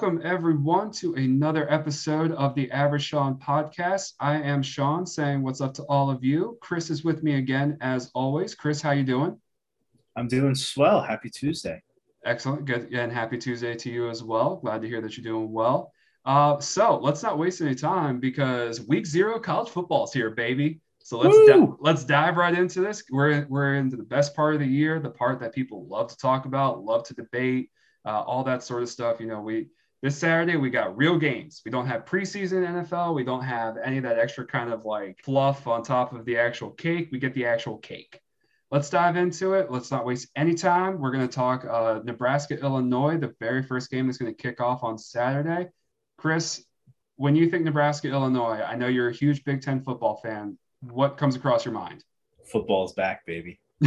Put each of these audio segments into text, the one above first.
Welcome, everyone, to another episode of the Average Sean podcast. I am Sean saying what's up to all of you. Chris is with me again, as always. Chris, how you doing? I'm doing swell. Happy Tuesday. Excellent. Good. And happy Tuesday to you as well. Glad to hear that you're doing well. Uh, so let's not waste any time because week zero college football is here, baby. So let's di- let's dive right into this. We're we're into the best part of the year, the part that people love to talk about, love to debate uh, all that sort of stuff. You know, we this Saturday we got real games. We don't have preseason NFL. We don't have any of that extra kind of like fluff on top of the actual cake. We get the actual cake. Let's dive into it. Let's not waste any time. We're going to talk uh, Nebraska, Illinois, the very first game that's going to kick off on Saturday. Chris, when you think Nebraska, Illinois, I know you're a huge Big Ten football fan. What comes across your mind? Football's back, baby.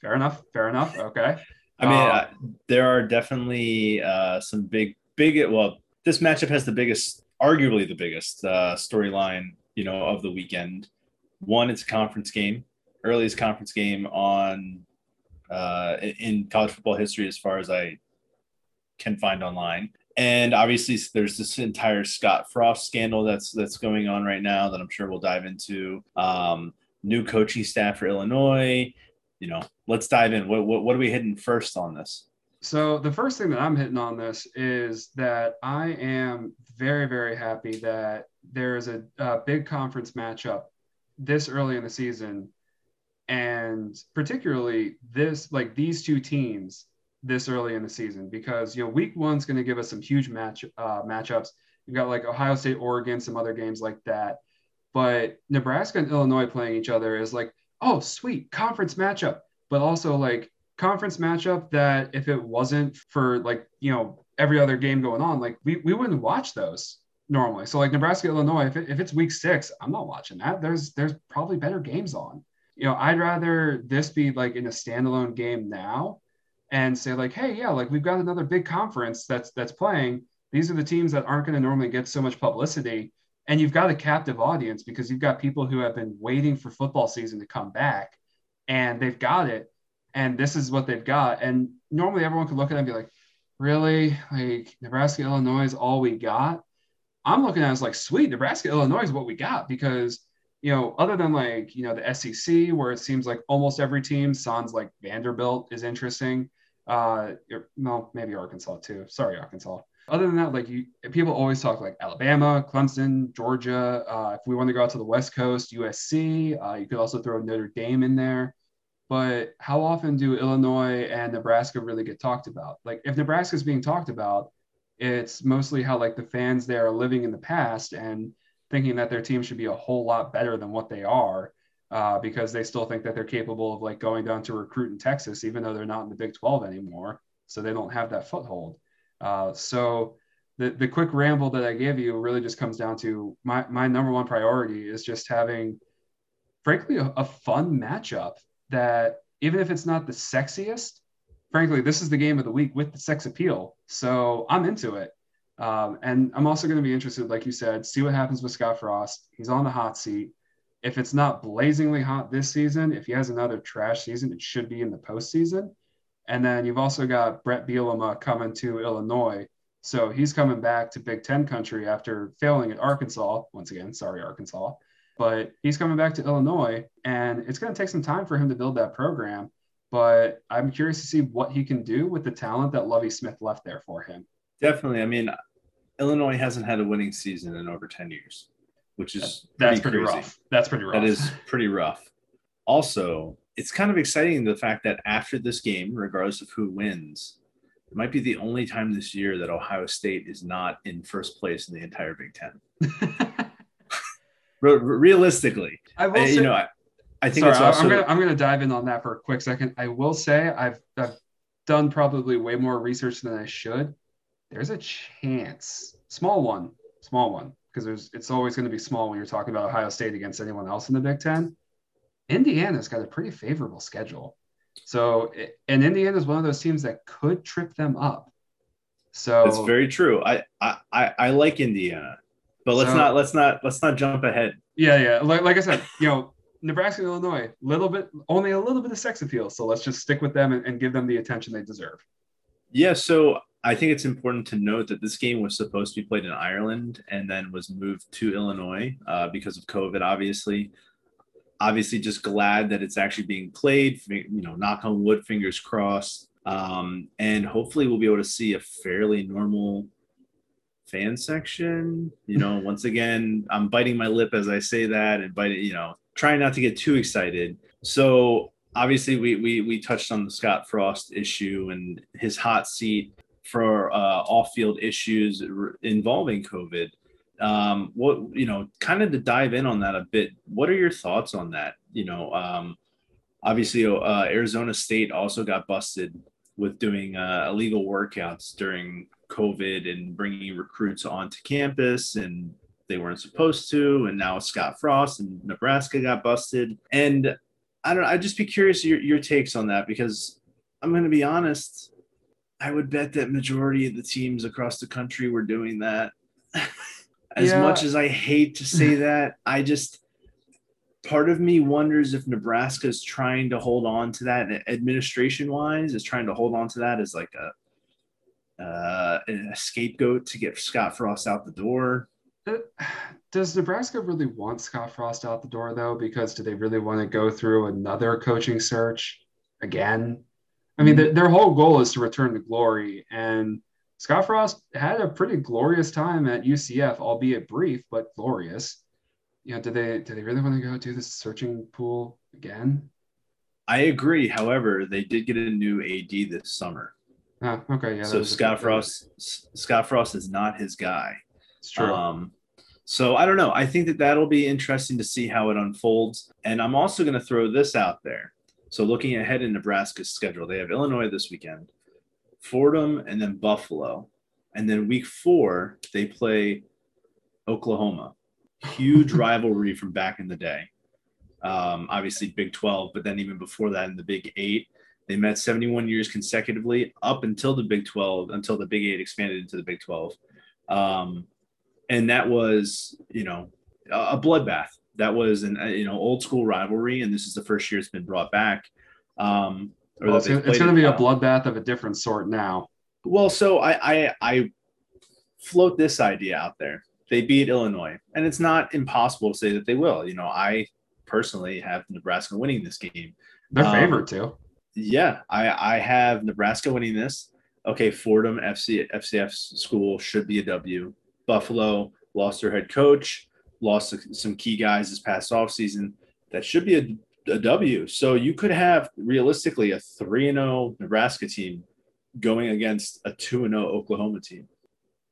fair enough. Fair enough. Okay. I mean, uh, there are definitely uh, some big, big. Well, this matchup has the biggest, arguably the biggest uh, storyline, you know, of the weekend. One, it's a conference game, earliest conference game on uh, in college football history, as far as I can find online. And obviously, there's this entire Scott Frost scandal that's that's going on right now that I'm sure we'll dive into. Um, new coaching staff for Illinois you know, let's dive in. What, what, what are we hitting first on this? So the first thing that I'm hitting on this is that I am very, very happy that there is a, a big conference matchup this early in the season, and particularly this like these two teams this early in the season because you know week one's going to give us some huge match uh, matchups. You've got like Ohio State, Oregon, some other games like that, but Nebraska and Illinois playing each other is like oh, sweet conference matchup, but also like conference matchup that if it wasn't for like, you know, every other game going on, like we, we wouldn't watch those normally. So like Nebraska, Illinois, if, it, if it's week six, I'm not watching that. There's, there's probably better games on, you know, I'd rather this be like in a standalone game now and say like, Hey, yeah, like we've got another big conference that's, that's playing. These are the teams that aren't going to normally get so much publicity and you've got a captive audience because you've got people who have been waiting for football season to come back and they've got it and this is what they've got. And normally everyone could look at it and be like really? Like nebraska illinois is all we got? I'm looking at it as like sweet nebraska illinois is what we got because you know other than like you know the sec where it seems like almost every team sounds like vanderbilt is interesting uh well maybe arkansas too. Sorry arkansas other than that, like you, people always talk like Alabama, Clemson, Georgia. Uh, if we want to go out to the West Coast, USC. Uh, you could also throw Notre Dame in there. But how often do Illinois and Nebraska really get talked about? Like if Nebraska is being talked about, it's mostly how like the fans there are living in the past and thinking that their team should be a whole lot better than what they are uh, because they still think that they're capable of like going down to recruit in Texas, even though they're not in the Big 12 anymore. So they don't have that foothold. Uh, so the, the quick ramble that I gave you really just comes down to my, my number one priority is just having, frankly, a, a fun matchup that even if it's not the sexiest, frankly, this is the game of the week with the sex appeal. So I'm into it. Um, and I'm also going to be interested, like you said, see what happens with Scott Frost. He's on the hot seat. If it's not blazingly hot this season, if he has another trash season, it should be in the postseason. And then you've also got Brett Bielema coming to Illinois. So he's coming back to Big Ten country after failing at Arkansas. Once again, sorry, Arkansas. But he's coming back to Illinois, and it's going to take some time for him to build that program. But I'm curious to see what he can do with the talent that Lovie Smith left there for him. Definitely. I mean, Illinois hasn't had a winning season in over 10 years, which is that's pretty, pretty rough. That's pretty rough. That is pretty rough. Also, it's kind of exciting the fact that after this game, regardless of who wins, it might be the only time this year that Ohio State is not in first place in the entire Big Ten. Realistically, I will say, you know, I, I think sorry, also, I'm gonna I'm gonna dive in on that for a quick second. I will say I've I've done probably way more research than I should. There's a chance, small one, small one, because there's it's always going to be small when you're talking about Ohio State against anyone else in the Big Ten Indiana's got a pretty favorable schedule. So, and Indiana is one of those teams that could trip them up. So that's very true. I I I like Indiana, but let's so, not let's not let's not jump ahead. Yeah, yeah. Like, like I said, you know, Nebraska and Illinois, little bit, only a little bit of sex appeal. So let's just stick with them and, and give them the attention they deserve. Yeah. So I think it's important to note that this game was supposed to be played in Ireland and then was moved to Illinois uh, because of COVID, obviously. Obviously, just glad that it's actually being played. You know, knock on wood, fingers crossed. Um, and hopefully, we'll be able to see a fairly normal fan section. You know, once again, I'm biting my lip as I say that and biting, you know, trying not to get too excited. So obviously we we we touched on the Scott Frost issue and his hot seat for uh, off-field issues involving COVID. Um, what you know, kind of to dive in on that a bit. What are your thoughts on that? You know, um, obviously uh, Arizona State also got busted with doing uh, illegal workouts during COVID and bringing recruits onto campus and they weren't supposed to. And now Scott Frost and Nebraska got busted. And I don't know. I'd just be curious your, your takes on that because I'm going to be honest. I would bet that majority of the teams across the country were doing that. as yeah. much as I hate to say that, I just part of me wonders if Nebraska is trying to hold on to that administration wise is trying to hold on to that as like a uh, a scapegoat to get Scott Frost out the door. Does Nebraska really want Scott Frost out the door though? Because do they really want to go through another coaching search again? I mean, mm-hmm. their whole goal is to return to glory, and Scott Frost had a pretty glorious time at UCF, albeit brief, but glorious. You know, do they do they really want to go do this searching pool again? I agree. However, they did get a new AD this summer. Oh, okay, yeah. So Scott Frost, Scott Frost is not his guy. It's true. Um, so I don't know. I think that that'll be interesting to see how it unfolds. And I'm also going to throw this out there. So looking ahead in Nebraska's schedule, they have Illinois this weekend, Fordham, and then Buffalo. And then week four, they play Oklahoma. Huge rivalry from back in the day. Um, obviously, Big 12, but then even before that in the Big Eight, they met 71 years consecutively up until the Big 12, until the Big Eight expanded into the Big 12. Um, and that was you know a bloodbath. That was an you know old school rivalry, and this is the first year it's been brought back. Um, well, it's, it's going to be a bloodbath of a different sort now. Well, so I, I I float this idea out there. They beat Illinois, and it's not impossible to say that they will. You know, I personally have Nebraska winning this game. They're um, favorite too. Yeah, I I have Nebraska winning this. Okay, Fordham FC FCS school should be a W. Buffalo lost their head coach, lost some key guys this past offseason. That should be a, a W. So you could have realistically a 3 0 Nebraska team going against a 2 0 Oklahoma team.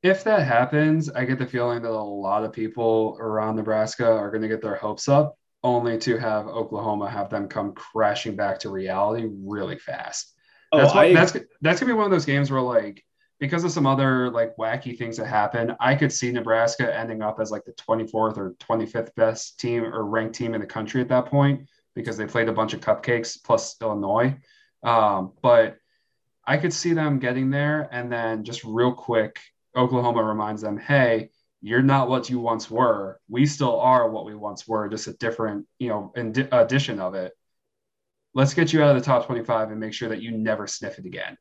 If that happens, I get the feeling that a lot of people around Nebraska are going to get their hopes up, only to have Oklahoma have them come crashing back to reality really fast. Oh, that's, what, I, that's that's gonna be one of those games where like because of some other like wacky things that happen, I could see Nebraska ending up as like the 24th or 25th best team or ranked team in the country at that point because they played a bunch of cupcakes plus Illinois. Um, but I could see them getting there and then just real quick, Oklahoma reminds them, hey, you're not what you once were. We still are what we once were, just a different, you know, addition of it. Let's get you out of the top 25 and make sure that you never sniff it again.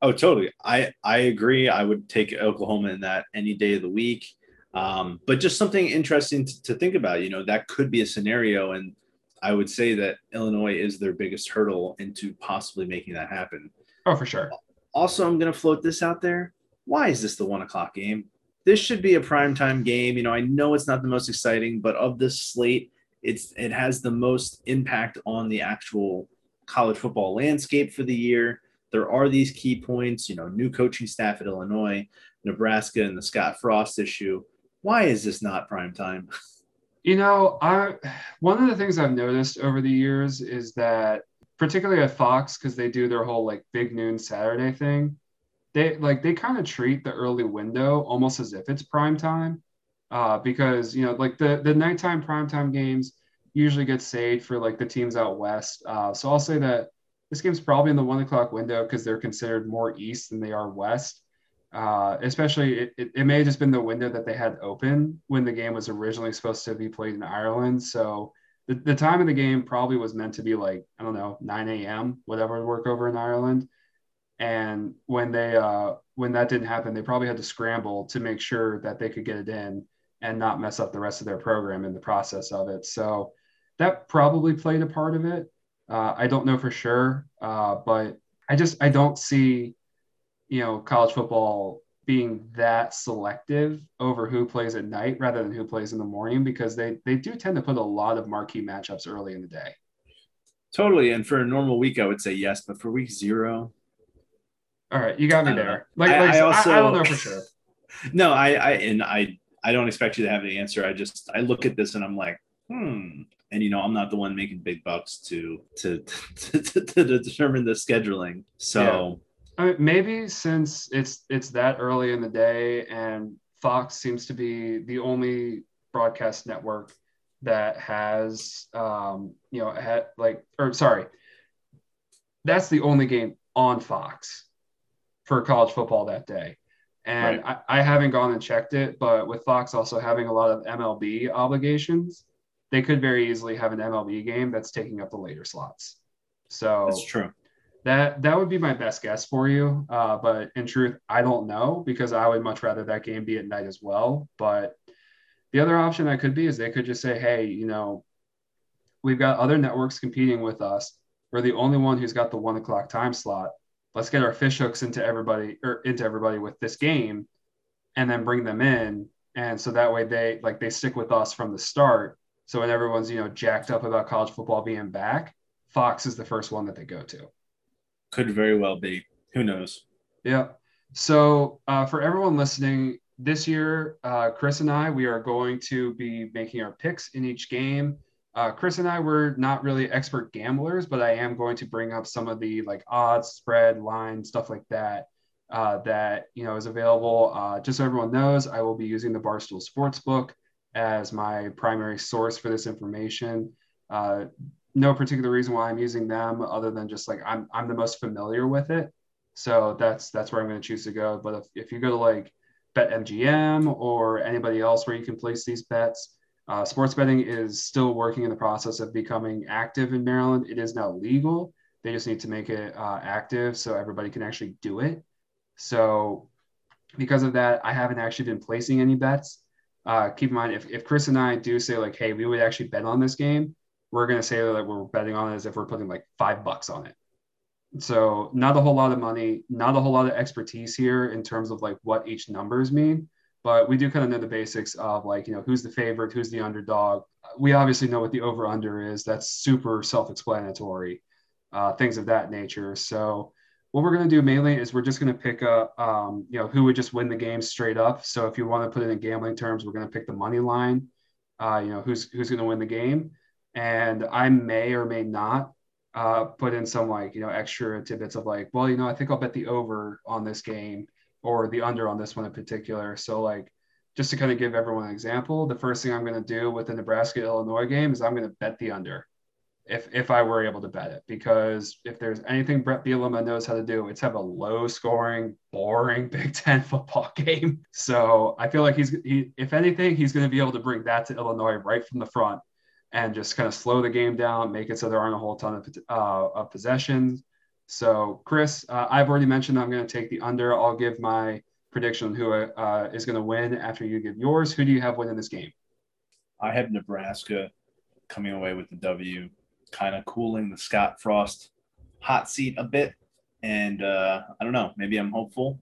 Oh, totally. I I agree. I would take Oklahoma in that any day of the week. Um, but just something interesting to, to, think about. You know, that could be a scenario, and I would say that Illinois is their biggest hurdle into possibly making that happen. Oh, for sure. Also, I'm going to float this out there. Why is this the one o'clock game? This should be a primetime game. You know, I know it's not the most exciting, but of this slate, it's it has the most impact on the actual college football landscape for the year there are these key points, you know, new coaching staff at Illinois, Nebraska, and the Scott Frost issue. Why is this not prime time? You know, I one of the things I've noticed over the years is that particularly at Fox, because they do their whole like big noon Saturday thing, they like they kind of treat the early window almost as if it's prime time. Uh, because you know, like the the nighttime primetime games usually get saved for like the teams out west. Uh, so I'll say that this game's probably in the one o'clock window because they're considered more east than they are west. Uh, especially, it, it, it, may have just been the window that they had open when the game was originally supposed to be played in Ireland. So the, the time of the game probably was meant to be like, I don't know, 9 a.m., whatever work over in Ireland. And when they uh, when that didn't happen, they probably had to scramble to make sure that they could get it in and not mess up the rest of their program in the process of it. So that probably played a part of it. Uh, I don't know for sure, uh, but I just I don't see, you know, college football being that selective over who plays at night rather than who plays in the morning because they they do tend to put a lot of marquee matchups early in the day. Totally, and for a normal week, I would say yes, but for week zero, all right, you got me there. Like, I, like I, also, I, I don't know for sure. No, I, I and I I don't expect you to have the answer. I just I look at this and I'm like, hmm. And you know, I'm not the one making big bucks to to to, to, to determine the scheduling. So yeah. I mean, maybe since it's it's that early in the day and Fox seems to be the only broadcast network that has um you know had like or sorry that's the only game on Fox for college football that day. And right. I, I haven't gone and checked it, but with Fox also having a lot of MLB obligations, they could very easily have an MLB game that's taking up the later slots. So that's true. That that would be my best guess for you. Uh, but in truth, I don't know because I would much rather that game be at night as well. But the other option that could be is they could just say, hey, you know, we've got other networks competing with us. We're the only one who's got the one o'clock time slot let's get our fish hooks into everybody or into everybody with this game and then bring them in and so that way they like they stick with us from the start so when everyone's you know jacked up about college football being back fox is the first one that they go to could very well be who knows yeah so uh, for everyone listening this year uh, chris and i we are going to be making our picks in each game uh, Chris and I were not really expert gamblers, but I am going to bring up some of the like odds, spread, line, stuff like that uh, that you know is available. Uh, just so everyone knows, I will be using the Barstool Sportsbook as my primary source for this information. No particular reason why I'm using them, other than just like I'm I'm the most familiar with it, so that's that's where I'm going to choose to go. But if, if you go to like BetMGM or anybody else where you can place these bets uh, sports betting is still working in the process of becoming active in Maryland. It is now legal. They just need to make it uh, active so everybody can actually do it. So, because of that, I haven't actually been placing any bets. Uh, keep in mind, if, if Chris and I do say, like, hey, we would actually bet on this game, we're going to say that we're betting on it as if we're putting like five bucks on it. So, not a whole lot of money, not a whole lot of expertise here in terms of like what each numbers mean but we do kind of know the basics of like you know who's the favorite who's the underdog. We obviously know what the over under is. That's super self-explanatory uh, things of that nature. So what we're going to do mainly is we're just going to pick a, um, you know who would just win the game straight up. So if you want to put it in gambling terms we're going to pick the money line uh, you know who's who's going to win the game and i may or may not uh, put in some like you know extra tidbits of like well you know i think i'll bet the over on this game or the under on this one in particular. So like just to kind of give everyone an example, the first thing I'm going to do with the Nebraska Illinois game is I'm going to bet the under if if I were able to bet it because if there's anything Brett Bielema knows how to do, it's have a low scoring, boring Big Ten football game. So I feel like he's he, if anything, he's going to be able to bring that to Illinois right from the front and just kind of slow the game down, make it so there aren't a whole ton of uh, of possessions, so, Chris, uh, I've already mentioned I'm going to take the under. I'll give my prediction who uh, is going to win after you give yours. Who do you have winning this game? I have Nebraska coming away with the W, kind of cooling the Scott Frost hot seat a bit. And uh, I don't know, maybe I'm hopeful,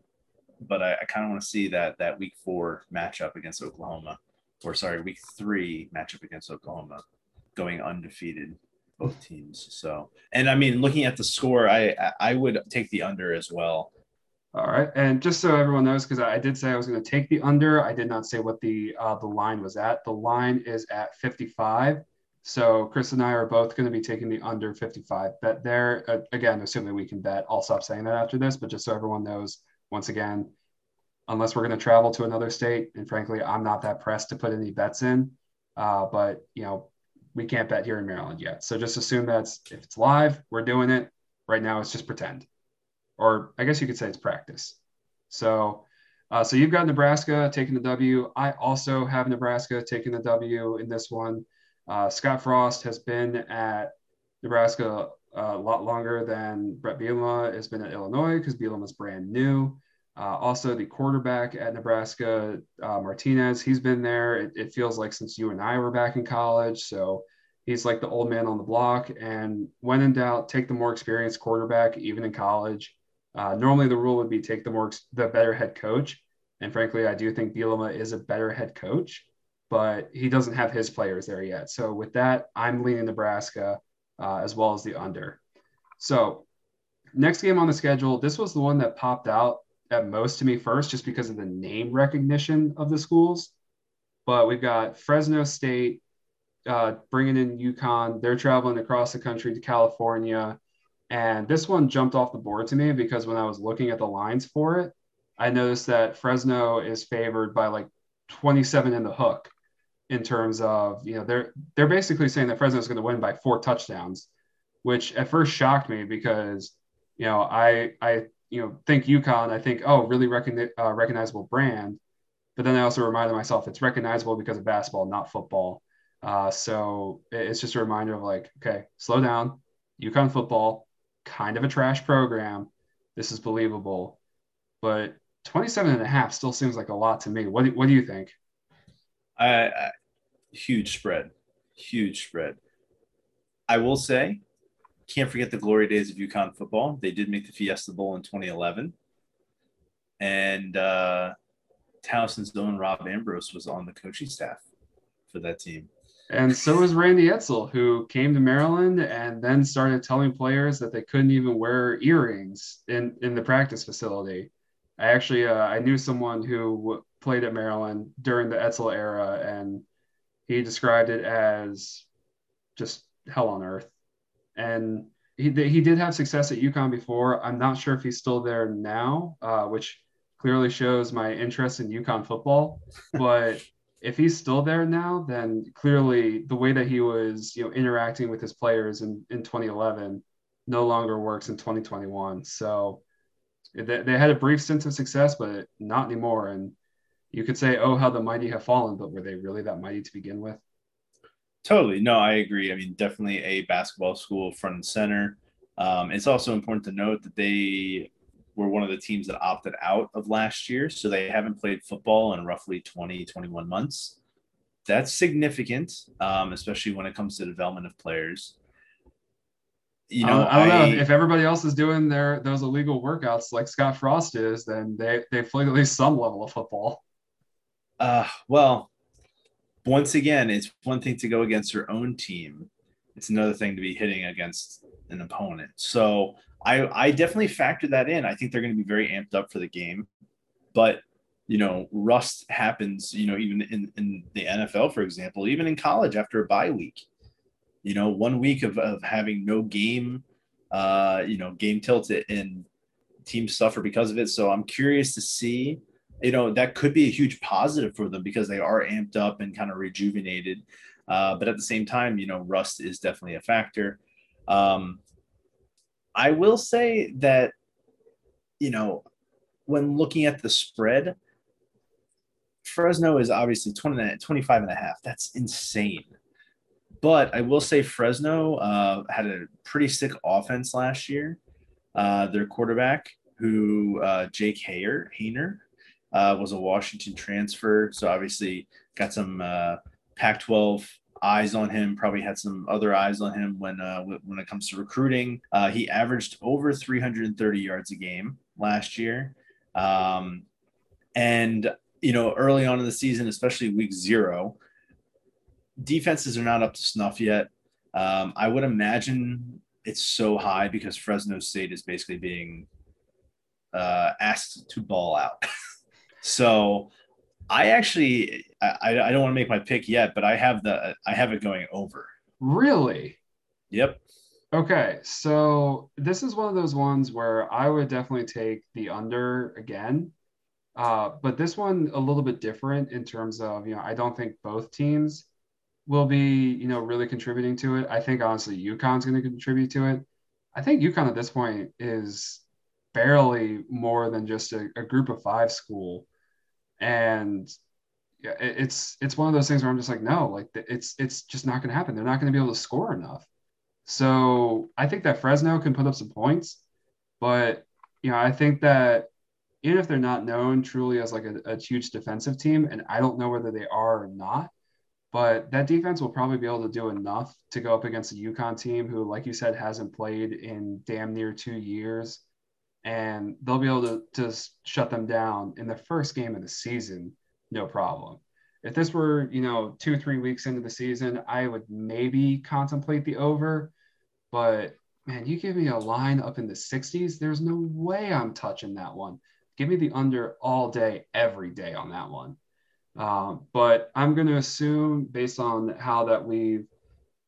but I, I kind of want to see that that week four matchup against Oklahoma, or sorry, week three matchup against Oklahoma, going undefeated both teams. So, and I mean, looking at the score, I I would take the under as well. All right, and just so everyone knows, because I did say I was going to take the under, I did not say what the uh, the line was at. The line is at 55. So Chris and I are both going to be taking the under 55 bet there. Uh, again, assuming we can bet. I'll stop saying that after this, but just so everyone knows, once again, unless we're going to travel to another state, and frankly, I'm not that pressed to put any bets in. Uh, but you know, we can't bet here in Maryland yet. So just assume that's if it's live, we're doing it. Right now, it's just pretend, or I guess you could say it's practice. So, uh, so you've got Nebraska taking the W. I also have Nebraska taking the W in this one. Uh, Scott Frost has been at Nebraska uh, a lot longer than Brett Bielema has been at Illinois because Bielema's brand new. Uh, also, the quarterback at Nebraska, uh, Martinez, he's been there. It, it, feels like since you and I were back in college. So he's like the old man on the block. And when in doubt, take the more experienced quarterback, even in college. Uh, normally, the rule would be take the more the better head coach. And frankly, I do think Bielema is a better head coach, but he doesn't have his players there yet. So with that, I'm leaning Nebraska uh, as well as the under. So next game on the schedule, this was the one that popped out at most to me first, just because of the name recognition of the schools. But we've got Fresno State uh, bringing in UConn. They're traveling across the country to California. And this one jumped off the board to me because when I was looking at the lines for it, I noticed that Fresno is favored by like 27 in the hook in terms of, you know, they're they're basically saying that Fresno is going to win by four touchdowns, which at first shocked me because, you know, I I you know think UConn, I think oh really recogni- uh, recognizable brand, but then I also reminded myself it's recognizable because of basketball, not football. Uh, so it's just a reminder of like, okay, slow down. UConn football, kind of a trash program. This is believable, but 27 and a half still seems like a lot to me. What do, what do you think? I, I huge spread, huge spread. I will say can't forget the glory days of UConn football. They did make the Fiesta Bowl in 2011. And uh, Towson's own Rob Ambrose was on the coaching staff for that team. And so was Randy Edsall, who came to Maryland and then started telling players that they couldn't even wear earrings in, in the practice facility. I actually uh, I knew someone who played at Maryland during the Etzel era, and he described it as just hell on earth and he he did have success at UConn before. I'm not sure if he's still there now, uh, which clearly shows my interest in UConn football. But if he's still there now, then clearly the way that he was, you know, interacting with his players in, in 2011 no longer works in 2021. So they, they had a brief stint of success, but not anymore. And you could say, oh, how the mighty have fallen, but were they really that mighty to begin with? Totally. No, I agree. I mean, definitely a basketball school front and center. Um, it's also important to note that they were one of the teams that opted out of last year. So they haven't played football in roughly 20, 21 months. That's significant, um, especially when it comes to development of players. You know, I, I don't I, know if everybody else is doing their those illegal workouts like Scott Frost is, then they they played at least some level of football. Uh, well, once again, it's one thing to go against your own team. It's another thing to be hitting against an opponent. So I, I definitely factor that in. I think they're going to be very amped up for the game. But, you know, rust happens, you know, even in, in the NFL, for example, even in college after a bye week. You know, one week of, of having no game, uh, you know, game tilted and teams suffer because of it. So I'm curious to see you know that could be a huge positive for them because they are amped up and kind of rejuvenated. Uh, but at the same time you know rust is definitely a factor. Um, i will say that you know when looking at the spread fresno is obviously 20, 25 and a half. That's insane. But i will say fresno uh, had a pretty sick offense last year. Uh, their quarterback who uh, jake hayer Haener uh, was a Washington transfer, so obviously got some uh, Pac-12 eyes on him. Probably had some other eyes on him when uh, when it comes to recruiting. Uh, he averaged over 330 yards a game last year, um, and you know early on in the season, especially week zero, defenses are not up to snuff yet. Um, I would imagine it's so high because Fresno State is basically being uh, asked to ball out. So I actually I, I don't want to make my pick yet, but I have the I have it going over. Really? Yep. Okay, so this is one of those ones where I would definitely take the under again. Uh, but this one a little bit different in terms of, you know, I don't think both teams will be, you know, really contributing to it. I think honestly UConn's going to contribute to it. I think UConn at this point is barely more than just a, a group of five school and it's it's one of those things where I'm just like, no, like it's it's just not going to happen. They're not going to be able to score enough. So I think that Fresno can put up some points, but you know, I think that even if they're not known truly as like a, a huge defensive team, and I don't know whether they are or not, but that defense will probably be able to do enough to go up against a UConn team who, like you said, hasn't played in damn near two years. And they'll be able to just shut them down in the first game of the season, no problem. If this were, you know, two three weeks into the season, I would maybe contemplate the over. But man, you give me a line up in the 60s, there's no way I'm touching that one. Give me the under all day, every day on that one. Um, but I'm going to assume, based on how that we've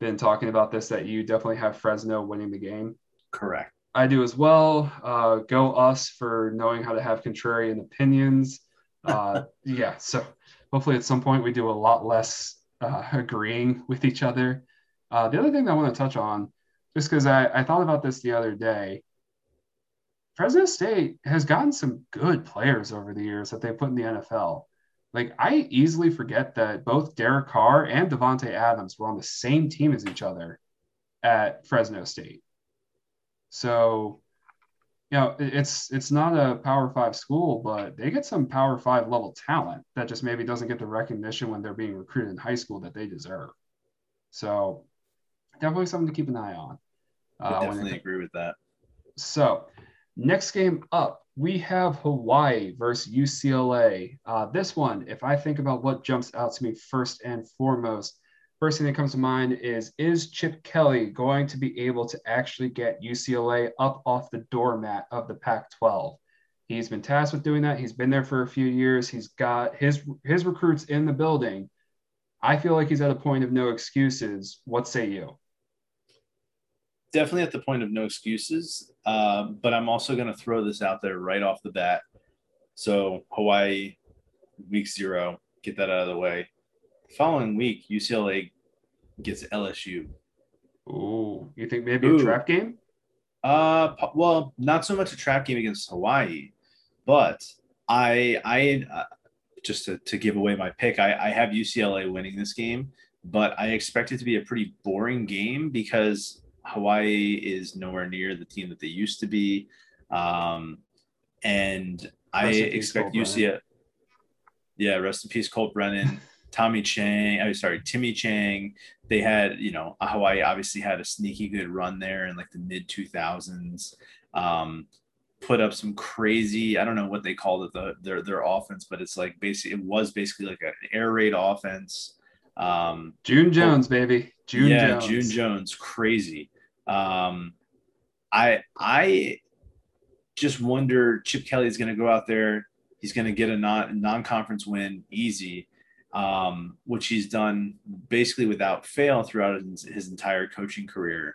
been talking about this, that you definitely have Fresno winning the game. Correct. I do as well. Uh, go us for knowing how to have contrarian opinions. Uh, yeah, so hopefully at some point we do a lot less uh, agreeing with each other. Uh, the other thing I want to touch on, just because I, I thought about this the other day, Fresno State has gotten some good players over the years that they put in the NFL. Like I easily forget that both Derek Carr and Davante Adams were on the same team as each other at Fresno State. So, you know, it's it's not a Power Five school, but they get some Power Five level talent that just maybe doesn't get the recognition when they're being recruited in high school that they deserve. So, definitely something to keep an eye on. Uh, I definitely agree with that. So, Next game up, we have Hawaii versus UCLA. Uh, this one, if I think about what jumps out to me first and foremost, first thing that comes to mind is is Chip Kelly going to be able to actually get UCLA up off the doormat of the Pac 12? He's been tasked with doing that. He's been there for a few years. He's got his his recruits in the building. I feel like he's at a point of no excuses. What say you? definitely at the point of no excuses. Uh, but I'm also going to throw this out there right off the bat. So Hawaii, week zero, get that out of the way. Following week, UCLA gets LSU. Ooh, you think maybe Ooh. a trap game? Uh, well, not so much a trap game against Hawaii, but I, I, uh, just to, to give away my pick, I, I have UCLA winning this game, but I expect it to be a pretty boring game because Hawaii is nowhere near the team that they used to be. Um, and I expect UCLA. Yeah, rest in peace, Colt Brennan, Tommy Chang. I'm sorry, Timmy Chang. They had, you know, Hawaii obviously had a sneaky good run there in like the mid 2000s. Um, put up some crazy, I don't know what they called it, the, their their offense, but it's like basically it was basically like an air raid offense. Um, June Jones, baby. June yeah, Jones. June Jones, crazy. Um, I I just wonder Chip Kelly is going to go out there. He's going to get a non non conference win easy, um, which he's done basically without fail throughout his, his entire coaching career.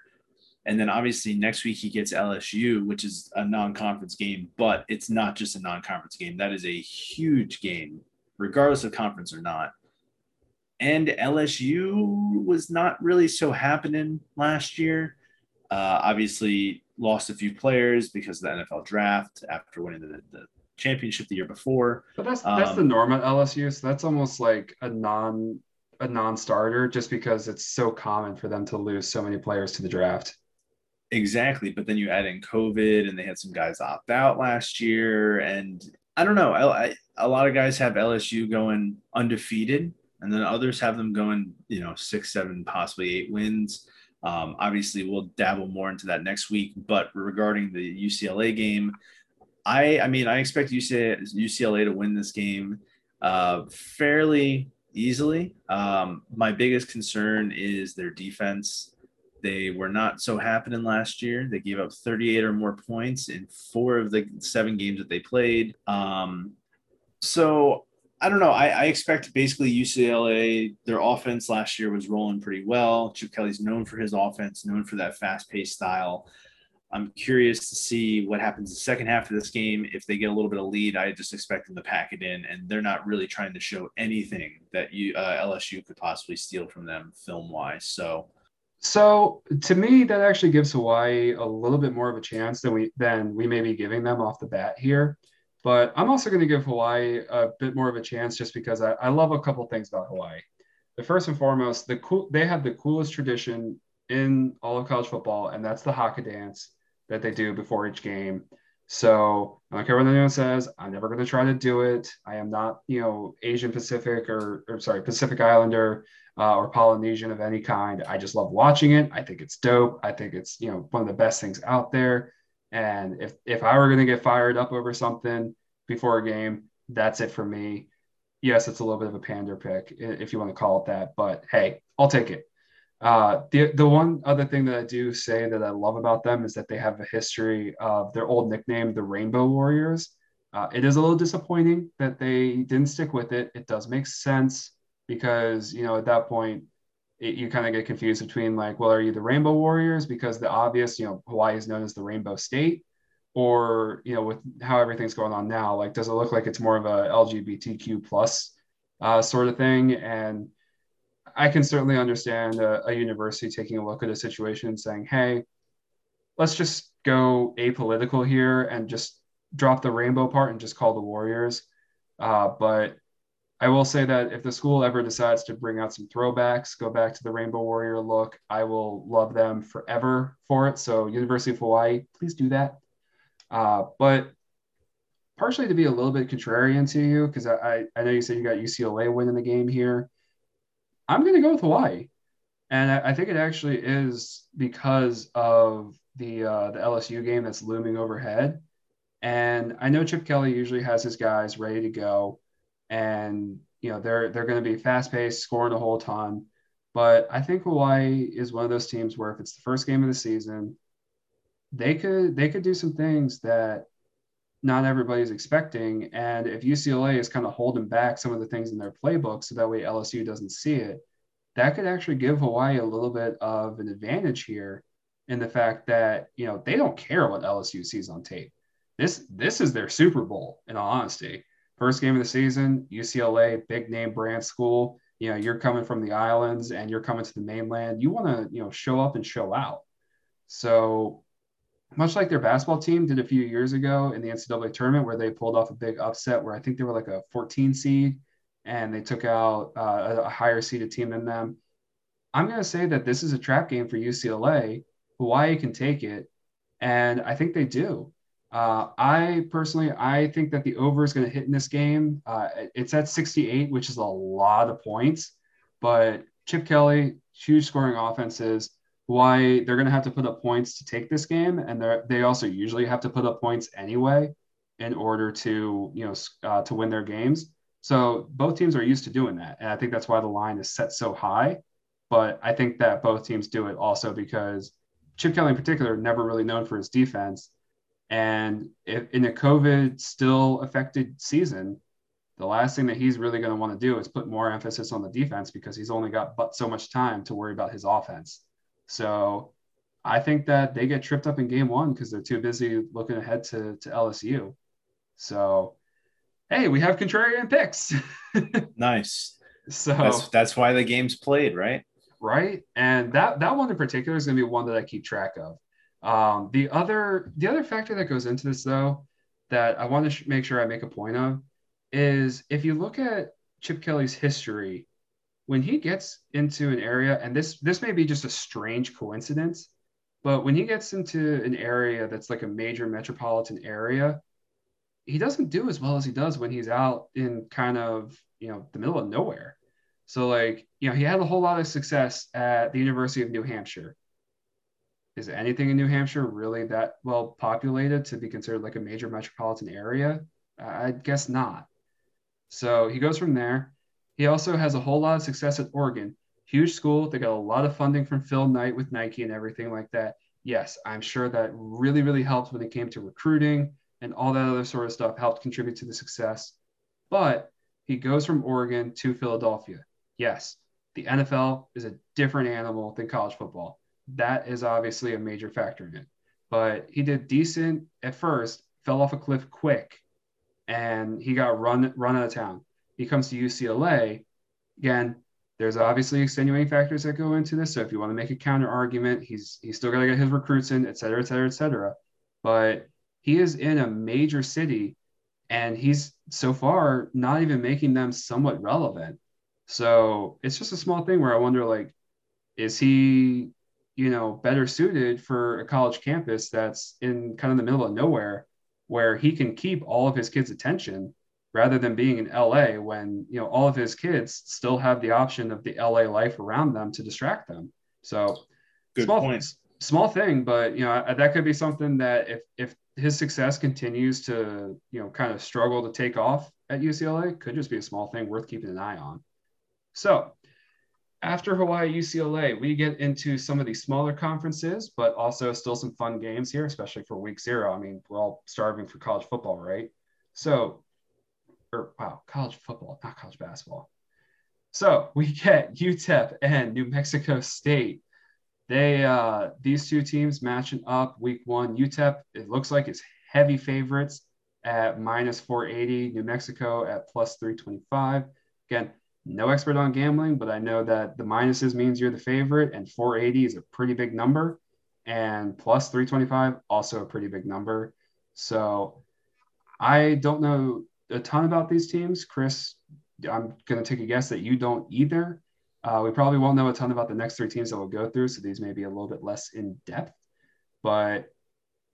And then obviously next week he gets LSU, which is a non-conference game, but it's not just a non-conference game. That is a huge game, regardless of conference or not. And LSU was not really so happening last year. Uh, obviously, lost a few players because of the NFL draft after winning the, the championship the year before. But that's that's um, the norm at LSU. So that's almost like a non a non-starter just because it's so common for them to lose so many players to the draft. Exactly, but then you add in COVID, and they had some guys opt out last year, and I don't know. I, I, a lot of guys have LSU going undefeated, and then others have them going, you know, six, seven, possibly eight wins. Um, obviously, we'll dabble more into that next week. But regarding the UCLA game, I I mean I expect UCLA, to win this game uh, fairly easily. Um, my biggest concern is their defense. They were not so happening last year. They gave up 38 or more points in four of the seven games that they played. Um, so I don't know. I, I, expect basically UCLA, their offense last year was rolling pretty well. Chip Kelly's known for his offense, known for that fast paced style. I'm curious to see what happens the second half of this game. If they get a little bit of lead, I just expect them to pack it in, and they're not really trying to show anything that you uh, LSU could possibly steal from them film wise. So, so to me, that actually gives Hawaii a little bit more of a chance than we than we may be giving them off the bat here. But I'm also going to give Hawaii a bit more of a chance just because I, I love a couple things about Hawaii. The first and foremost, the cool they have the coolest tradition in all of college football, and that's the haka dance that they do before each game. So I don't care what anyone says. I'm never going to try to do it. I am not, you know, Asian Pacific or, or sorry, Pacific Islander uh, or Polynesian of any kind. I just love watching it. I think it's dope. I think it's, you know, one of the best things out there. And if if I were going to get fired up over something before a game, that's it for me. Yes, it's a little bit of a pander pick if you want to call it that, but hey, I'll take it. Uh, the the one other thing that I do say that I love about them is that they have a history of their old nickname, the Rainbow Warriors. Uh, it is a little disappointing that they didn't stick with it. It does make sense because you know at that point it, you kind of get confused between like, well, are you the Rainbow Warriors because the obvious, you know, Hawaii is known as the Rainbow State, or you know, with how everything's going on now, like, does it look like it's more of a LGBTQ plus uh, sort of thing? And I can certainly understand a, a university taking a look at a situation and saying, hey, let's just go apolitical here and just drop the rainbow part and just call the Warriors. Uh, but I will say that if the school ever decides to bring out some throwbacks, go back to the Rainbow Warrior look, I will love them forever for it. So, University of Hawaii, please do that. Uh, but partially to be a little bit contrarian to you, because I, I know you said you got UCLA winning the game here. I'm going to go with Hawaii. And I, I, think it actually is because of the uh, the LSU game that's looming overhead. And I know Chip Kelly usually has his guys ready to go and you know they're they're going to be fast paced, scoring a whole ton. But I think Hawaii is one of those teams where if it's the first game of the season, they could they could do some things that not everybody's expecting. And if UCLA is kind of holding back some of the things in their playbook so that way LSU doesn't see it, that could actually give Hawaii a little bit of an advantage here in the fact that, you know, they don't care what LSU sees on tape. This this is their Super Bowl, in all honesty. First game of the season, UCLA, big name brand school. You know, you're coming from the islands and you're coming to the mainland. You want to, you know, show up and show out. So much like their basketball team did a few years ago in the NCAA tournament, where they pulled off a big upset, where I think they were like a 14 seed and they took out uh, a higher seeded team than them. I'm going to say that this is a trap game for UCLA. Hawaii can take it, and I think they do. Uh, I personally, I think that the over is going to hit in this game. Uh, it's at 68, which is a lot of points, but Chip Kelly, huge scoring offenses. Why they're going to have to put up points to take this game, and they they also usually have to put up points anyway in order to you know uh, to win their games. So both teams are used to doing that, and I think that's why the line is set so high. But I think that both teams do it also because Chip Kelly in particular never really known for his defense and if, in a COVID still affected season, the last thing that he's really going to want to do is put more emphasis on the defense because he's only got but so much time to worry about his offense. So I think that they get tripped up in game one because they're too busy looking ahead to, to LSU. So, hey, we have contrarian picks. nice. So that's, that's why the game's played, right? Right. And that, that one in particular is going to be one that I keep track of um, the other the other factor that goes into this though that I want to sh- make sure I make a point of is if you look at Chip Kelly's history, when he gets into an area, and this this may be just a strange coincidence, but when he gets into an area that's like a major metropolitan area, he doesn't do as well as he does when he's out in kind of you know the middle of nowhere. So like you know he had a whole lot of success at the University of New Hampshire is anything in New Hampshire really that well populated to be considered like a major metropolitan area? I guess not. So he goes from there. He also has a whole lot of success at Oregon. Huge school. They got a lot of funding from Phil Knight with Nike and everything like that. Yes, I'm sure that really, really helped when it came to recruiting and all that other sort of stuff helped contribute to the success. But he goes from Oregon to Philadelphia. Yes, the NFL is a different animal than college football that is obviously a major factor in it. But he did decent at first, fell off a cliff quick, and he got run run out of town. He comes to UCLA. Again, there's obviously extenuating factors that go into this. So if you want to make a counter argument, he's he's still got to get his recruits in, et cetera, et cetera, et cetera. But he is in a major city, and he's so far not even making them somewhat relevant. So it's just a small thing where I wonder, like, is he you know, better suited for a college campus that's in kind of the middle of nowhere where he can keep all of his kids' attention rather than being in LA when, you know, all of his kids still have the option of the LA life around them to distract them. So Good small, point. small thing, but you know, that could be something that if, if his success continues to, you know, kind of struggle to take off at UCLA, could just be a small thing worth keeping an eye on. So after Hawaii UCLA, we get into some of these smaller conferences, but also still some fun games here, especially for week zero. I mean, we're all starving for college football, right? So, or wow, college football, not college basketball. So we get UTEP and New Mexico State. They uh, these two teams matching up week one. UTEP, it looks like it's heavy favorites at minus 480. New Mexico at plus 325. Again, no expert on gambling, but I know that the minuses means you're the favorite, and 480 is a pretty big number, and plus 325 also a pretty big number. So I don't know a ton about these teams. Chris, I'm going to take a guess that you don't either. Uh, we probably won't know a ton about the next three teams that we'll go through, so these may be a little bit less in depth. But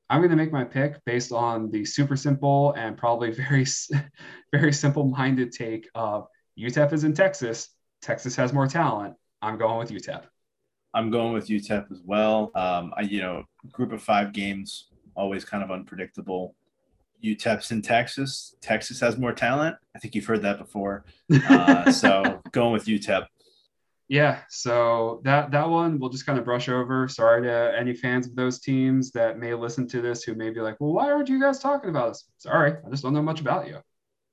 I'm going to make my pick based on the super simple and probably very, very simple minded take of UTEP is in Texas. Texas has more talent. I'm going with UTEP. I'm going with UTEP as well. Um, I, you know, group of five games, always kind of unpredictable. UTEP's in Texas. Texas has more talent. I think you've heard that before. Uh, so going with UTEP. Yeah, so that that one we'll just kind of brush over. Sorry to any fans of those teams that may listen to this who may be like, "Well, why aren't you guys talking about this?" Sorry, I just don't know much about you.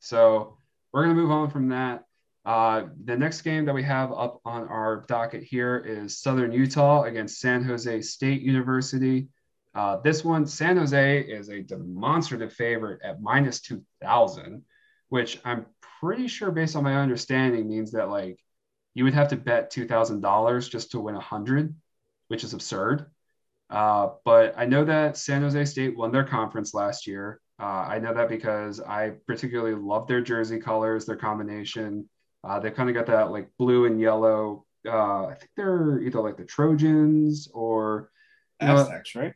So we're gonna move on from that. Uh, the next game that we have up on our docket here is Southern Utah against San Jose State University. Uh, this one, San Jose is a demonstrative favorite at minus 2,000, which I'm pretty sure, based on my understanding, means that like you would have to bet $2,000 just to win 100, which is absurd. Uh, but I know that San Jose State won their conference last year. Uh, I know that because I particularly love their jersey colors, their combination. Uh, they kind of got that like blue and yellow. Uh, I think they're either like the Trojans or Aztecs, right?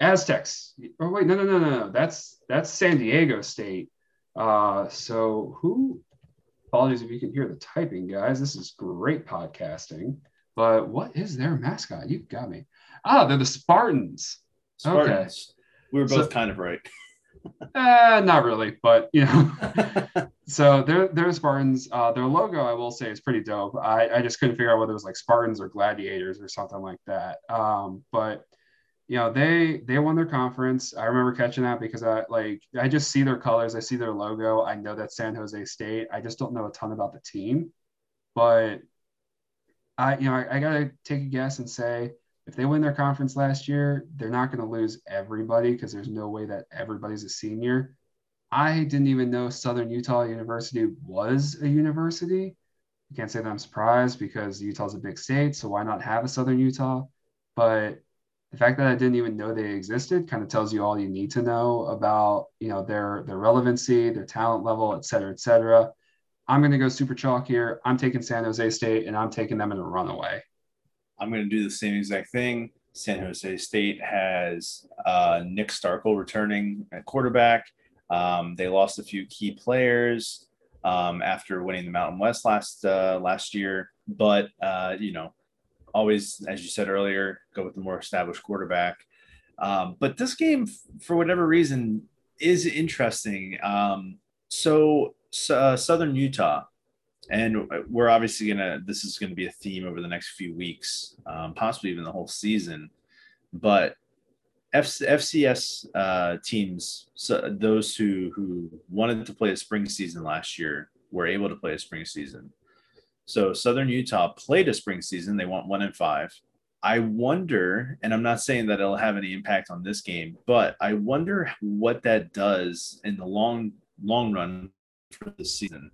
Aztecs. Oh wait, no, no, no, no, That's that's San Diego State. Uh, so who? Apologies if you can hear the typing, guys. This is great podcasting. But what is their mascot? You've got me. Ah, they're the Spartans. Spartans. Okay. We were both so, kind of right. uh, not really, but you know. so they're they're Spartans. Uh, their logo, I will say, is pretty dope. I, I just couldn't figure out whether it was like Spartans or Gladiators or something like that. Um, but you know, they they won their conference. I remember catching that because I like I just see their colors, I see their logo. I know that San Jose State. I just don't know a ton about the team, but I you know I, I gotta take a guess and say if they win their conference last year, they're not going to lose everybody because there's no way that everybody's a senior. I didn't even know Southern Utah University was a university. I can't say that I'm surprised because Utah's a big state, so why not have a Southern Utah? But the fact that I didn't even know they existed kind of tells you all you need to know about, you know, their their relevancy, their talent level, et cetera, et cetera. I'm going to go super chalk here. I'm taking San Jose State, and I'm taking them in a runaway. I'm going to do the same exact thing. San Jose State has uh, Nick Starkel returning at quarterback. Um, they lost a few key players um, after winning the Mountain West last uh, last year, but uh, you know, always as you said earlier, go with the more established quarterback. Um, but this game, for whatever reason, is interesting. Um, so uh, Southern Utah and we're obviously gonna this is gonna be a theme over the next few weeks um, possibly even the whole season but F- fcs uh, teams so those who who wanted to play a spring season last year were able to play a spring season so southern utah played a spring season they went one and five i wonder and i'm not saying that it'll have any impact on this game but i wonder what that does in the long long run for the season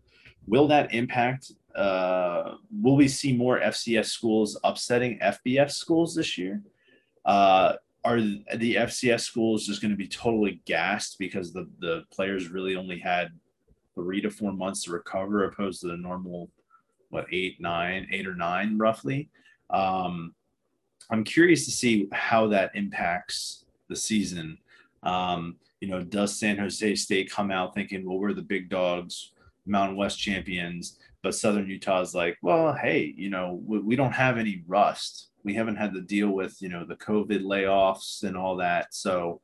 will that impact? Uh, will we see more FCS schools upsetting FBS schools this year? Uh, are the FCS schools just going to be totally gassed because the the players really only had three to four months to recover, opposed to the normal what eight, nine, eight or nine roughly? Um, I'm curious to see how that impacts the season. Um, you know, does San Jose State come out thinking, well, we're the big dogs, Mountain West champions, but Southern Utah is like, well, hey, you know, we, we don't have any rust. We haven't had to deal with, you know, the COVID layoffs and all that. So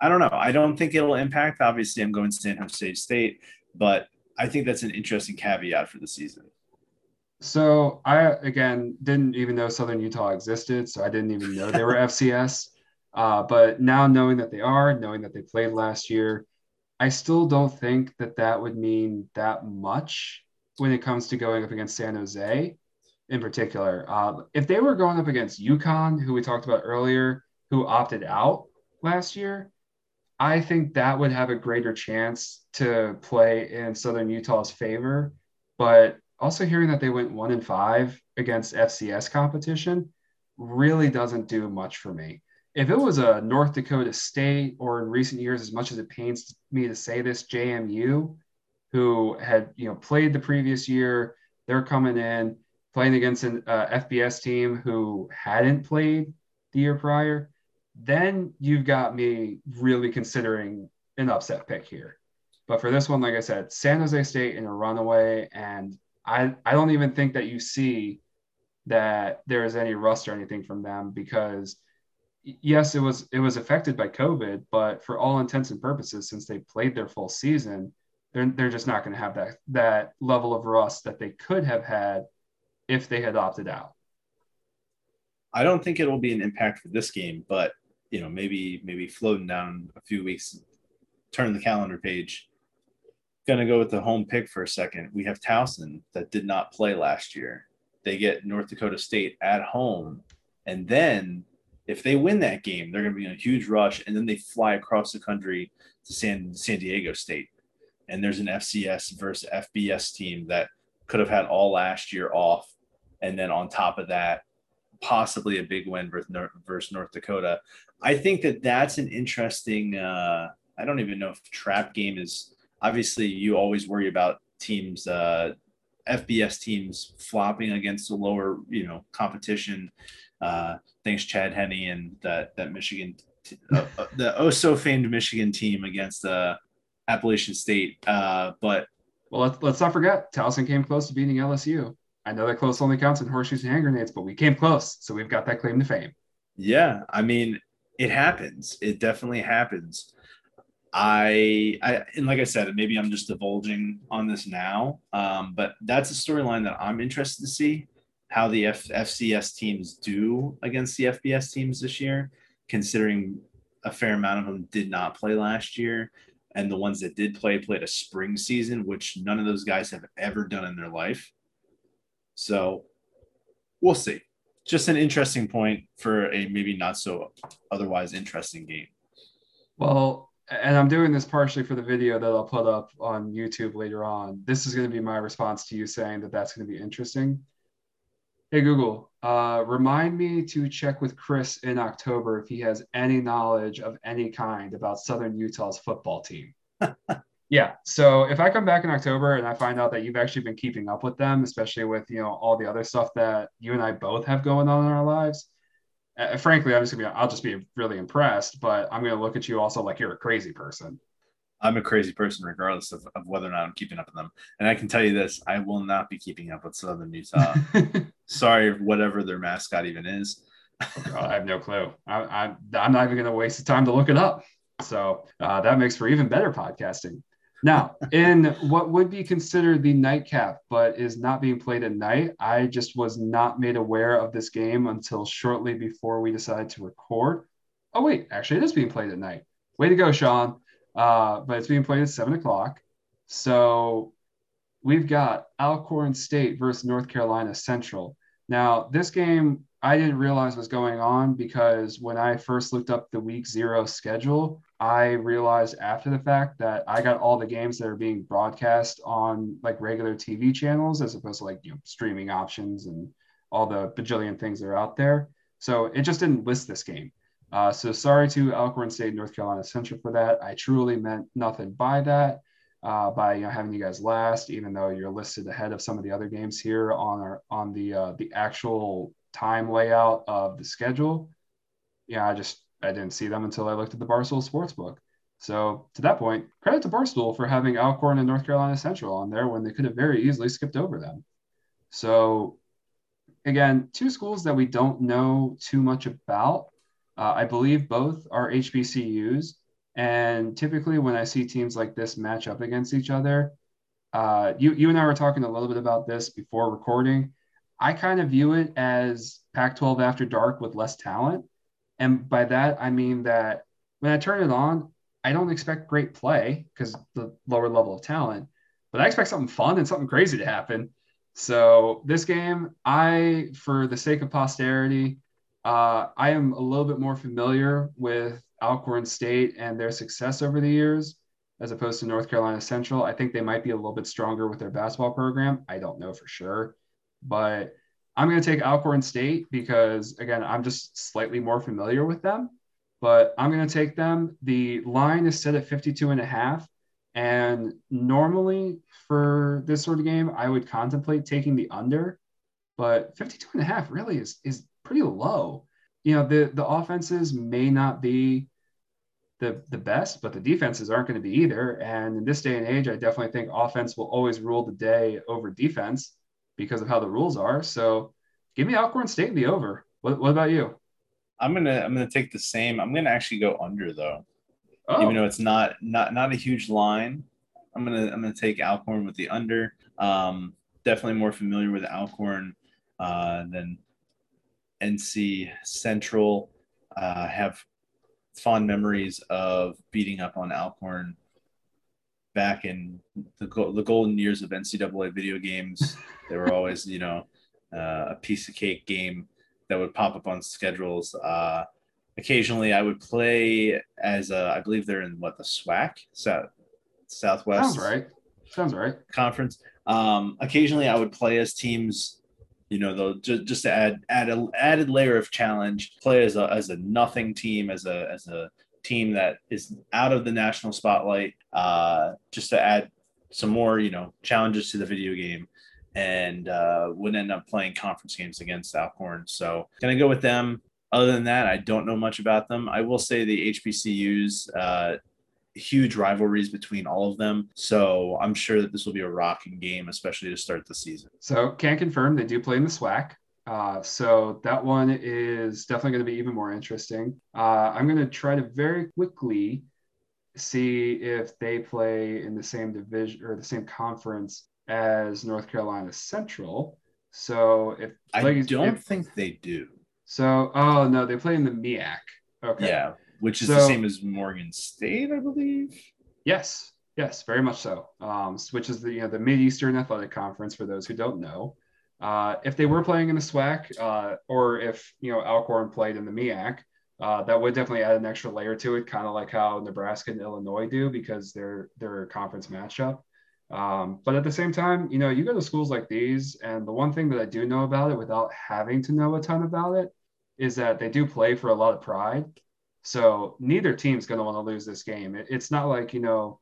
I don't know. I don't think it'll impact. Obviously, I'm going to San Jose State, but I think that's an interesting caveat for the season. So I again didn't even know Southern Utah existed, so I didn't even know they were FCS. Uh, but now knowing that they are, knowing that they played last year, I still don't think that that would mean that much when it comes to going up against San Jose in particular. Uh, if they were going up against UConn, who we talked about earlier, who opted out last year, I think that would have a greater chance to play in Southern Utah's favor. But also hearing that they went one and five against FCS competition really doesn't do much for me. If it was a North Dakota State or in recent years, as much as it pains me to say this, JMU, who had you know played the previous year, they're coming in playing against an uh, FBS team who hadn't played the year prior. Then you've got me really considering an upset pick here. But for this one, like I said, San Jose State in a runaway, and I, I don't even think that you see that there is any rust or anything from them because yes, it was it was affected by COVID, but for all intents and purposes, since they played their full season, they're they're just not going to have that that level of rust that they could have had if they had opted out. I don't think it will be an impact for this game, but you know, maybe maybe floating down a few weeks, turn the calendar page going to go with the home pick for a second. We have Towson that did not play last year. They get North Dakota State at home. And then if they win that game, they're going to be in a huge rush. And then they fly across the country to San, San Diego State. And there's an FCS versus FBS team that could have had all last year off. And then on top of that, possibly a big win versus North, Dakota. I think that that's an interesting, uh, I don't even know if trap game is obviously you always worry about teams uh, FBS teams flopping against the lower, you know, competition. Uh, thanks, Chad Henne and that that Michigan, t- uh, uh, the oh so famed Michigan team against uh, Appalachian State. Uh, but well, let's let's not forget Towson came close to beating LSU. I know that close only counts in horseshoes and hand grenades, but we came close, so we've got that claim to fame. Yeah, I mean, it happens. It definitely happens. I, I and like I said, maybe I'm just divulging on this now, um, but that's a storyline that I'm interested to see how the F- FCS teams do against the FBS teams this year, considering a fair amount of them did not play last year, and the ones that did play played a spring season, which none of those guys have ever done in their life. So we'll see. Just an interesting point for a maybe not so otherwise interesting game. Well, and I'm doing this partially for the video that I'll put up on YouTube later on. This is going to be my response to you saying that that's going to be interesting. Hey, Google, uh, remind me to check with Chris in October if he has any knowledge of any kind about Southern Utah's football team. yeah. So if I come back in October and I find out that you've actually been keeping up with them, especially with, you know, all the other stuff that you and I both have going on in our lives, uh, frankly, I'm just gonna be, I'll just be really impressed, but I'm gonna look at you also like you're a crazy person. I'm a crazy person, regardless of, of whether or not I'm keeping up with them. And I can tell you this: I will not be keeping up with Southern Utah. Sorry, whatever their mascot even is. oh, I have no clue. I, I, I'm not even going to waste the time to look it up. So uh, that makes for even better podcasting. Now, in what would be considered the nightcap, but is not being played at night, I just was not made aware of this game until shortly before we decided to record. Oh, wait, actually, it is being played at night. Way to go, Sean. Uh, but it's being played at seven o'clock. So we've got Alcorn State versus North Carolina Central. Now, this game I didn't realize was going on because when I first looked up the week zero schedule, I realized after the fact that I got all the games that are being broadcast on like regular TV channels as opposed to like you know streaming options and all the bajillion things that are out there. So it just didn't list this game. Uh, so sorry to Alcorn State, North Carolina Central for that. I truly meant nothing by that, uh, by you know, having you guys last, even though you're listed ahead of some of the other games here on our on the uh, the actual time layout of the schedule, yeah, I just I didn't see them until I looked at the Barstool Sportsbook. So to that point, credit to Barstool for having Alcorn and North Carolina Central on there when they could have very easily skipped over them. So again, two schools that we don't know too much about. Uh, I believe both are HBCUs. And typically, when I see teams like this match up against each other, uh, you, you and I were talking a little bit about this before recording. I kind of view it as Pac 12 after dark with less talent. And by that, I mean that when I turn it on, I don't expect great play because the lower level of talent, but I expect something fun and something crazy to happen. So this game, I, for the sake of posterity, uh, I am a little bit more familiar with Alcorn State and their success over the years, as opposed to North Carolina Central. I think they might be a little bit stronger with their basketball program. I don't know for sure, but I'm going to take Alcorn State because, again, I'm just slightly more familiar with them. But I'm going to take them. The line is set at 52 and a half. And normally for this sort of game, I would contemplate taking the under, but 52 and a half really is, is pretty low. You know, the, the offenses may not be the, the best, but the defenses aren't going to be either. And in this day and age, I definitely think offense will always rule the day over defense because of how the rules are. So give me Alcorn State in the over. What, what about you? I'm gonna I'm gonna take the same. I'm gonna actually go under though oh. even though it's not not not a huge line. I'm gonna I'm gonna take Alcorn with the under. Um, definitely more familiar with Alcorn uh, than NC Central. Uh, have fond memories of beating up on Alcorn back in the, the golden years of NCAA video games. they were always, you know, uh, a piece of cake game that would pop up on schedules. Uh, occasionally I would play as a, I believe they're in what the SWAC South Southwest. Sounds right. Sounds right. Conference. Um, occasionally I would play as teams. You know, though, just, just to add add an added layer of challenge. Play as a as a nothing team, as a as a team that is out of the national spotlight. Uh, just to add some more, you know, challenges to the video game and uh, would end up playing conference games against Alcorn. So gonna go with them. Other than that, I don't know much about them. I will say the HBCUs, uh, huge rivalries between all of them. So I'm sure that this will be a rocking game, especially to start the season. So can confirm they do play in the SWAC. Uh, so that one is definitely going to be even more interesting. Uh, I'm going to try to very quickly see if they play in the same division or the same conference as North Carolina Central. So if I don't if, think they do. So, oh no, they play in the MEAC. Okay. Yeah, which is so, the same as Morgan State, I believe. Yes, yes, very much so. Um, which is the you know, the Mid Eastern Athletic Conference for those who don't know. Uh, if they were playing in the SWAC, uh, or if you know Alcorn played in the MEAC, uh, that would definitely add an extra layer to it, kind of like how Nebraska and Illinois do because they're they're a conference matchup. Um, but at the same time, you know, you go to schools like these, and the one thing that I do know about it without having to know a ton about it is that they do play for a lot of pride. So neither team's going to want to lose this game. It, it's not like, you know,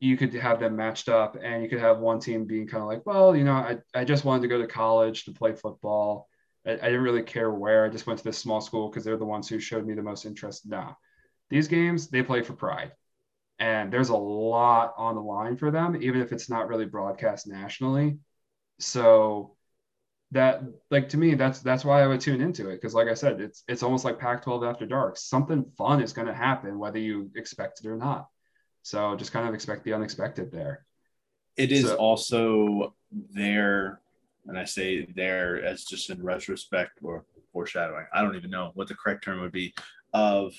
you could have them matched up and you could have one team being kind of like, well, you know, I, I just wanted to go to college to play football. I, I didn't really care where. I just went to this small school because they're the ones who showed me the most interest. Now, these games, they play for pride and there's a lot on the line for them, even if it's not really broadcast nationally. So that like to me that's that's why I would tune into it because like I said it's it's almost like Pac-12 after dark something fun is going to happen whether you expect it or not so just kind of expect the unexpected there it is so, also there and I say there as just in retrospect or foreshadowing I don't even know what the correct term would be of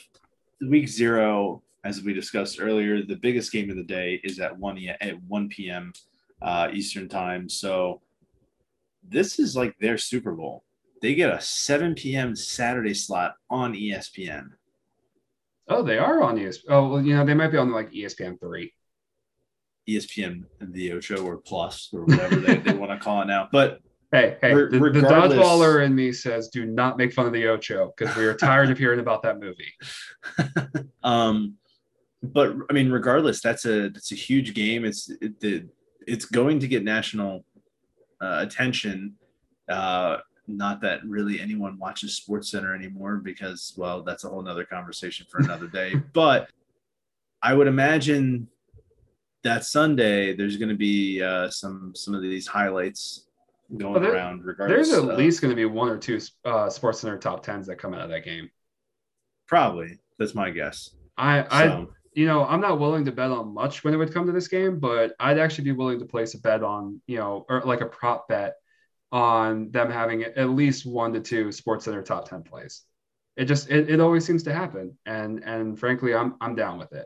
week zero as we discussed earlier, the biggest game of the day is at one at one p.m. Uh, Eastern time. So this is like their Super Bowl. They get a seven p.m. Saturday slot on ESPN. Oh, they are on ESPN. Oh, well, you know they might be on like ESPN three. ESPN the Ocho or Plus or whatever they, they want to call it now. But Hey, hey, the, the dodgeballer in me says, do not make fun of the Ocho because we are tired of hearing about that movie. um, but I mean, regardless, that's a that's a huge game. It's it, it's going to get national uh, attention. Uh, not that really anyone watches Sports Center anymore because, well, that's a whole nother conversation for another day. but I would imagine that Sunday there's going to be uh, some some of these highlights going well, there, around. Regardless, there's at least going to be one or two uh, Sports Center top tens that come out of that game. Probably, that's my guess. I, I, you know, I'm not willing to bet on much when it would come to this game, but I'd actually be willing to place a bet on, you know, or like a prop bet on them having at least one to two Sports Center top ten plays. It just it, it always seems to happen, and and frankly, I'm I'm down with it.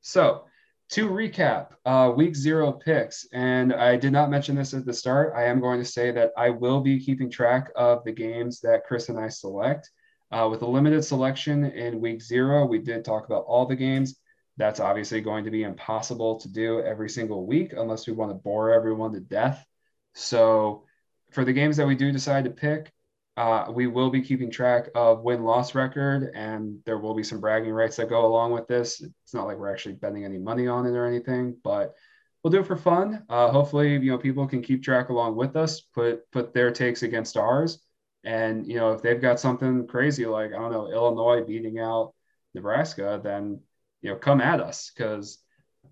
So to recap, uh, week zero picks, and I did not mention this at the start. I am going to say that I will be keeping track of the games that Chris and I select. Uh, with a limited selection in week zero, we did talk about all the games. That's obviously going to be impossible to do every single week unless we want to bore everyone to death. So, for the games that we do decide to pick, uh, we will be keeping track of win loss record, and there will be some bragging rights that go along with this. It's not like we're actually betting any money on it or anything, but we'll do it for fun. Uh, hopefully, you know, people can keep track along with us, put put their takes against ours, and you know, if they've got something crazy like I don't know, Illinois beating out Nebraska, then you know, come at us because.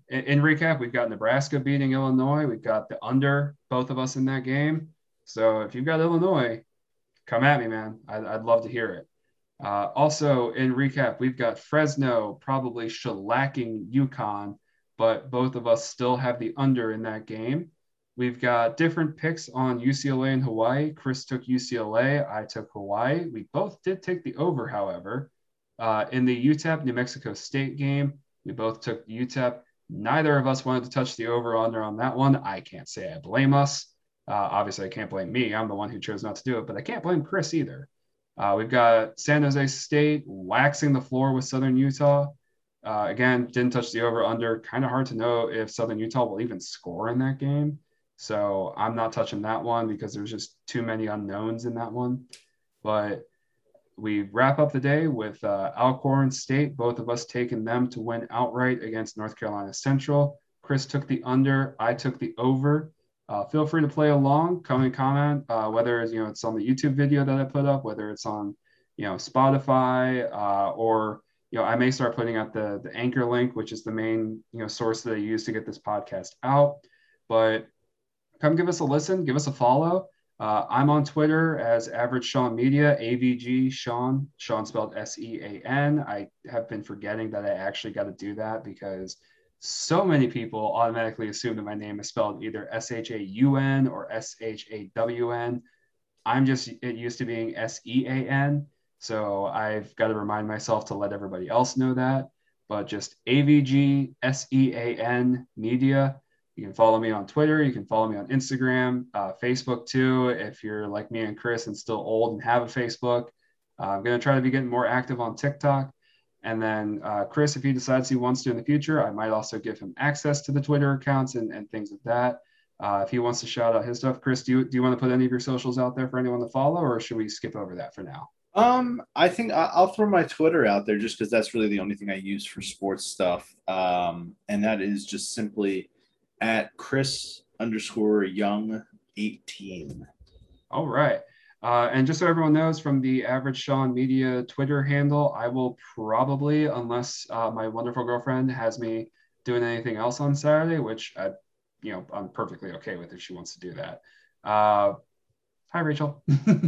In, in recap, we've got Nebraska beating Illinois. We've got the under, both of us in that game. So if you've got Illinois, come at me, man. I'd, I'd love to hear it. Uh, also, in recap, we've got Fresno probably shellacking UConn, but both of us still have the under in that game. We've got different picks on UCLA and Hawaii. Chris took UCLA, I took Hawaii. We both did take the over, however. Uh, in the UTEP New Mexico State game, we both took UTEP. Neither of us wanted to touch the over under on that one. I can't say I blame us. Uh, obviously, I can't blame me. I'm the one who chose not to do it, but I can't blame Chris either. Uh, we've got San Jose State waxing the floor with Southern Utah. Uh, again, didn't touch the over under. Kind of hard to know if Southern Utah will even score in that game. So I'm not touching that one because there's just too many unknowns in that one. But we wrap up the day with uh, Alcorn State, both of us taking them to win outright against North Carolina Central. Chris took the under, I took the over. Uh, feel free to play along, come and comment, uh, whether you know it's on the YouTube video that I put up, whether it's on you know Spotify, uh, or you know I may start putting out the the anchor link, which is the main you know source that I use to get this podcast out. But come give us a listen, give us a follow. Uh, I'm on Twitter as Average Sean Media, AVG Sean, Sean spelled S E A N. I have been forgetting that I actually got to do that because so many people automatically assume that my name is spelled either S H A U N or S H A W N. I'm just it used to being S E A N. So I've got to remind myself to let everybody else know that. But just AVG S E A N media. You can follow me on Twitter. You can follow me on Instagram, uh, Facebook too. If you're like me and Chris and still old and have a Facebook, uh, I'm going to try to be getting more active on TikTok. And then uh, Chris, if he decides he wants to in the future, I might also give him access to the Twitter accounts and, and things like that. Uh, if he wants to shout out his stuff, Chris, do you, do you want to put any of your socials out there for anyone to follow, or should we skip over that for now? Um, I think I'll throw my Twitter out there just because that's really the only thing I use for sports stuff. Um, and that is just simply at Chris underscore Young eighteen. All right. Uh, and just so everyone knows, from the Average Sean Media Twitter handle, I will probably, unless uh, my wonderful girlfriend has me doing anything else on Saturday, which I, you know, I'm perfectly okay with if she wants to do that. Uh, hi, Rachel.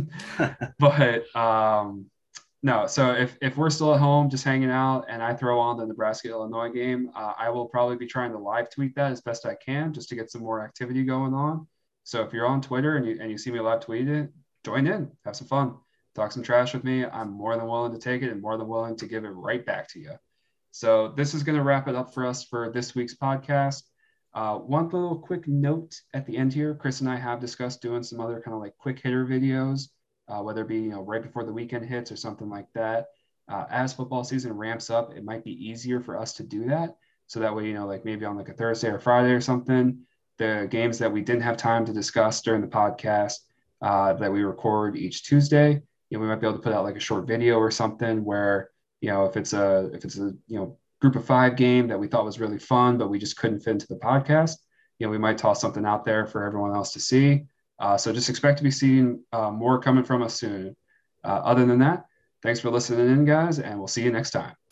but um, no, so if, if we're still at home just hanging out and I throw on the Nebraska Illinois game, uh, I will probably be trying to live tweet that as best I can just to get some more activity going on. So if you're on Twitter and you, and you see me live tweet it, join in, have some fun, talk some trash with me. I'm more than willing to take it and more than willing to give it right back to you. So this is going to wrap it up for us for this week's podcast. Uh, one little quick note at the end here: Chris and I have discussed doing some other kind of like quick hitter videos, uh, whether it be you know right before the weekend hits or something like that. Uh, as football season ramps up, it might be easier for us to do that. So that way, you know, like maybe on like a Thursday or Friday or something, the games that we didn't have time to discuss during the podcast, uh, that we record each Tuesday. You know, we might be able to put out like a short video or something where, you know, if it's a if it's a you know group of five game that we thought was really fun, but we just couldn't fit into the podcast, you know, we might toss something out there for everyone else to see. Uh, so just expect to be seeing uh, more coming from us soon. Uh, other than that, thanks for listening in, guys, and we'll see you next time.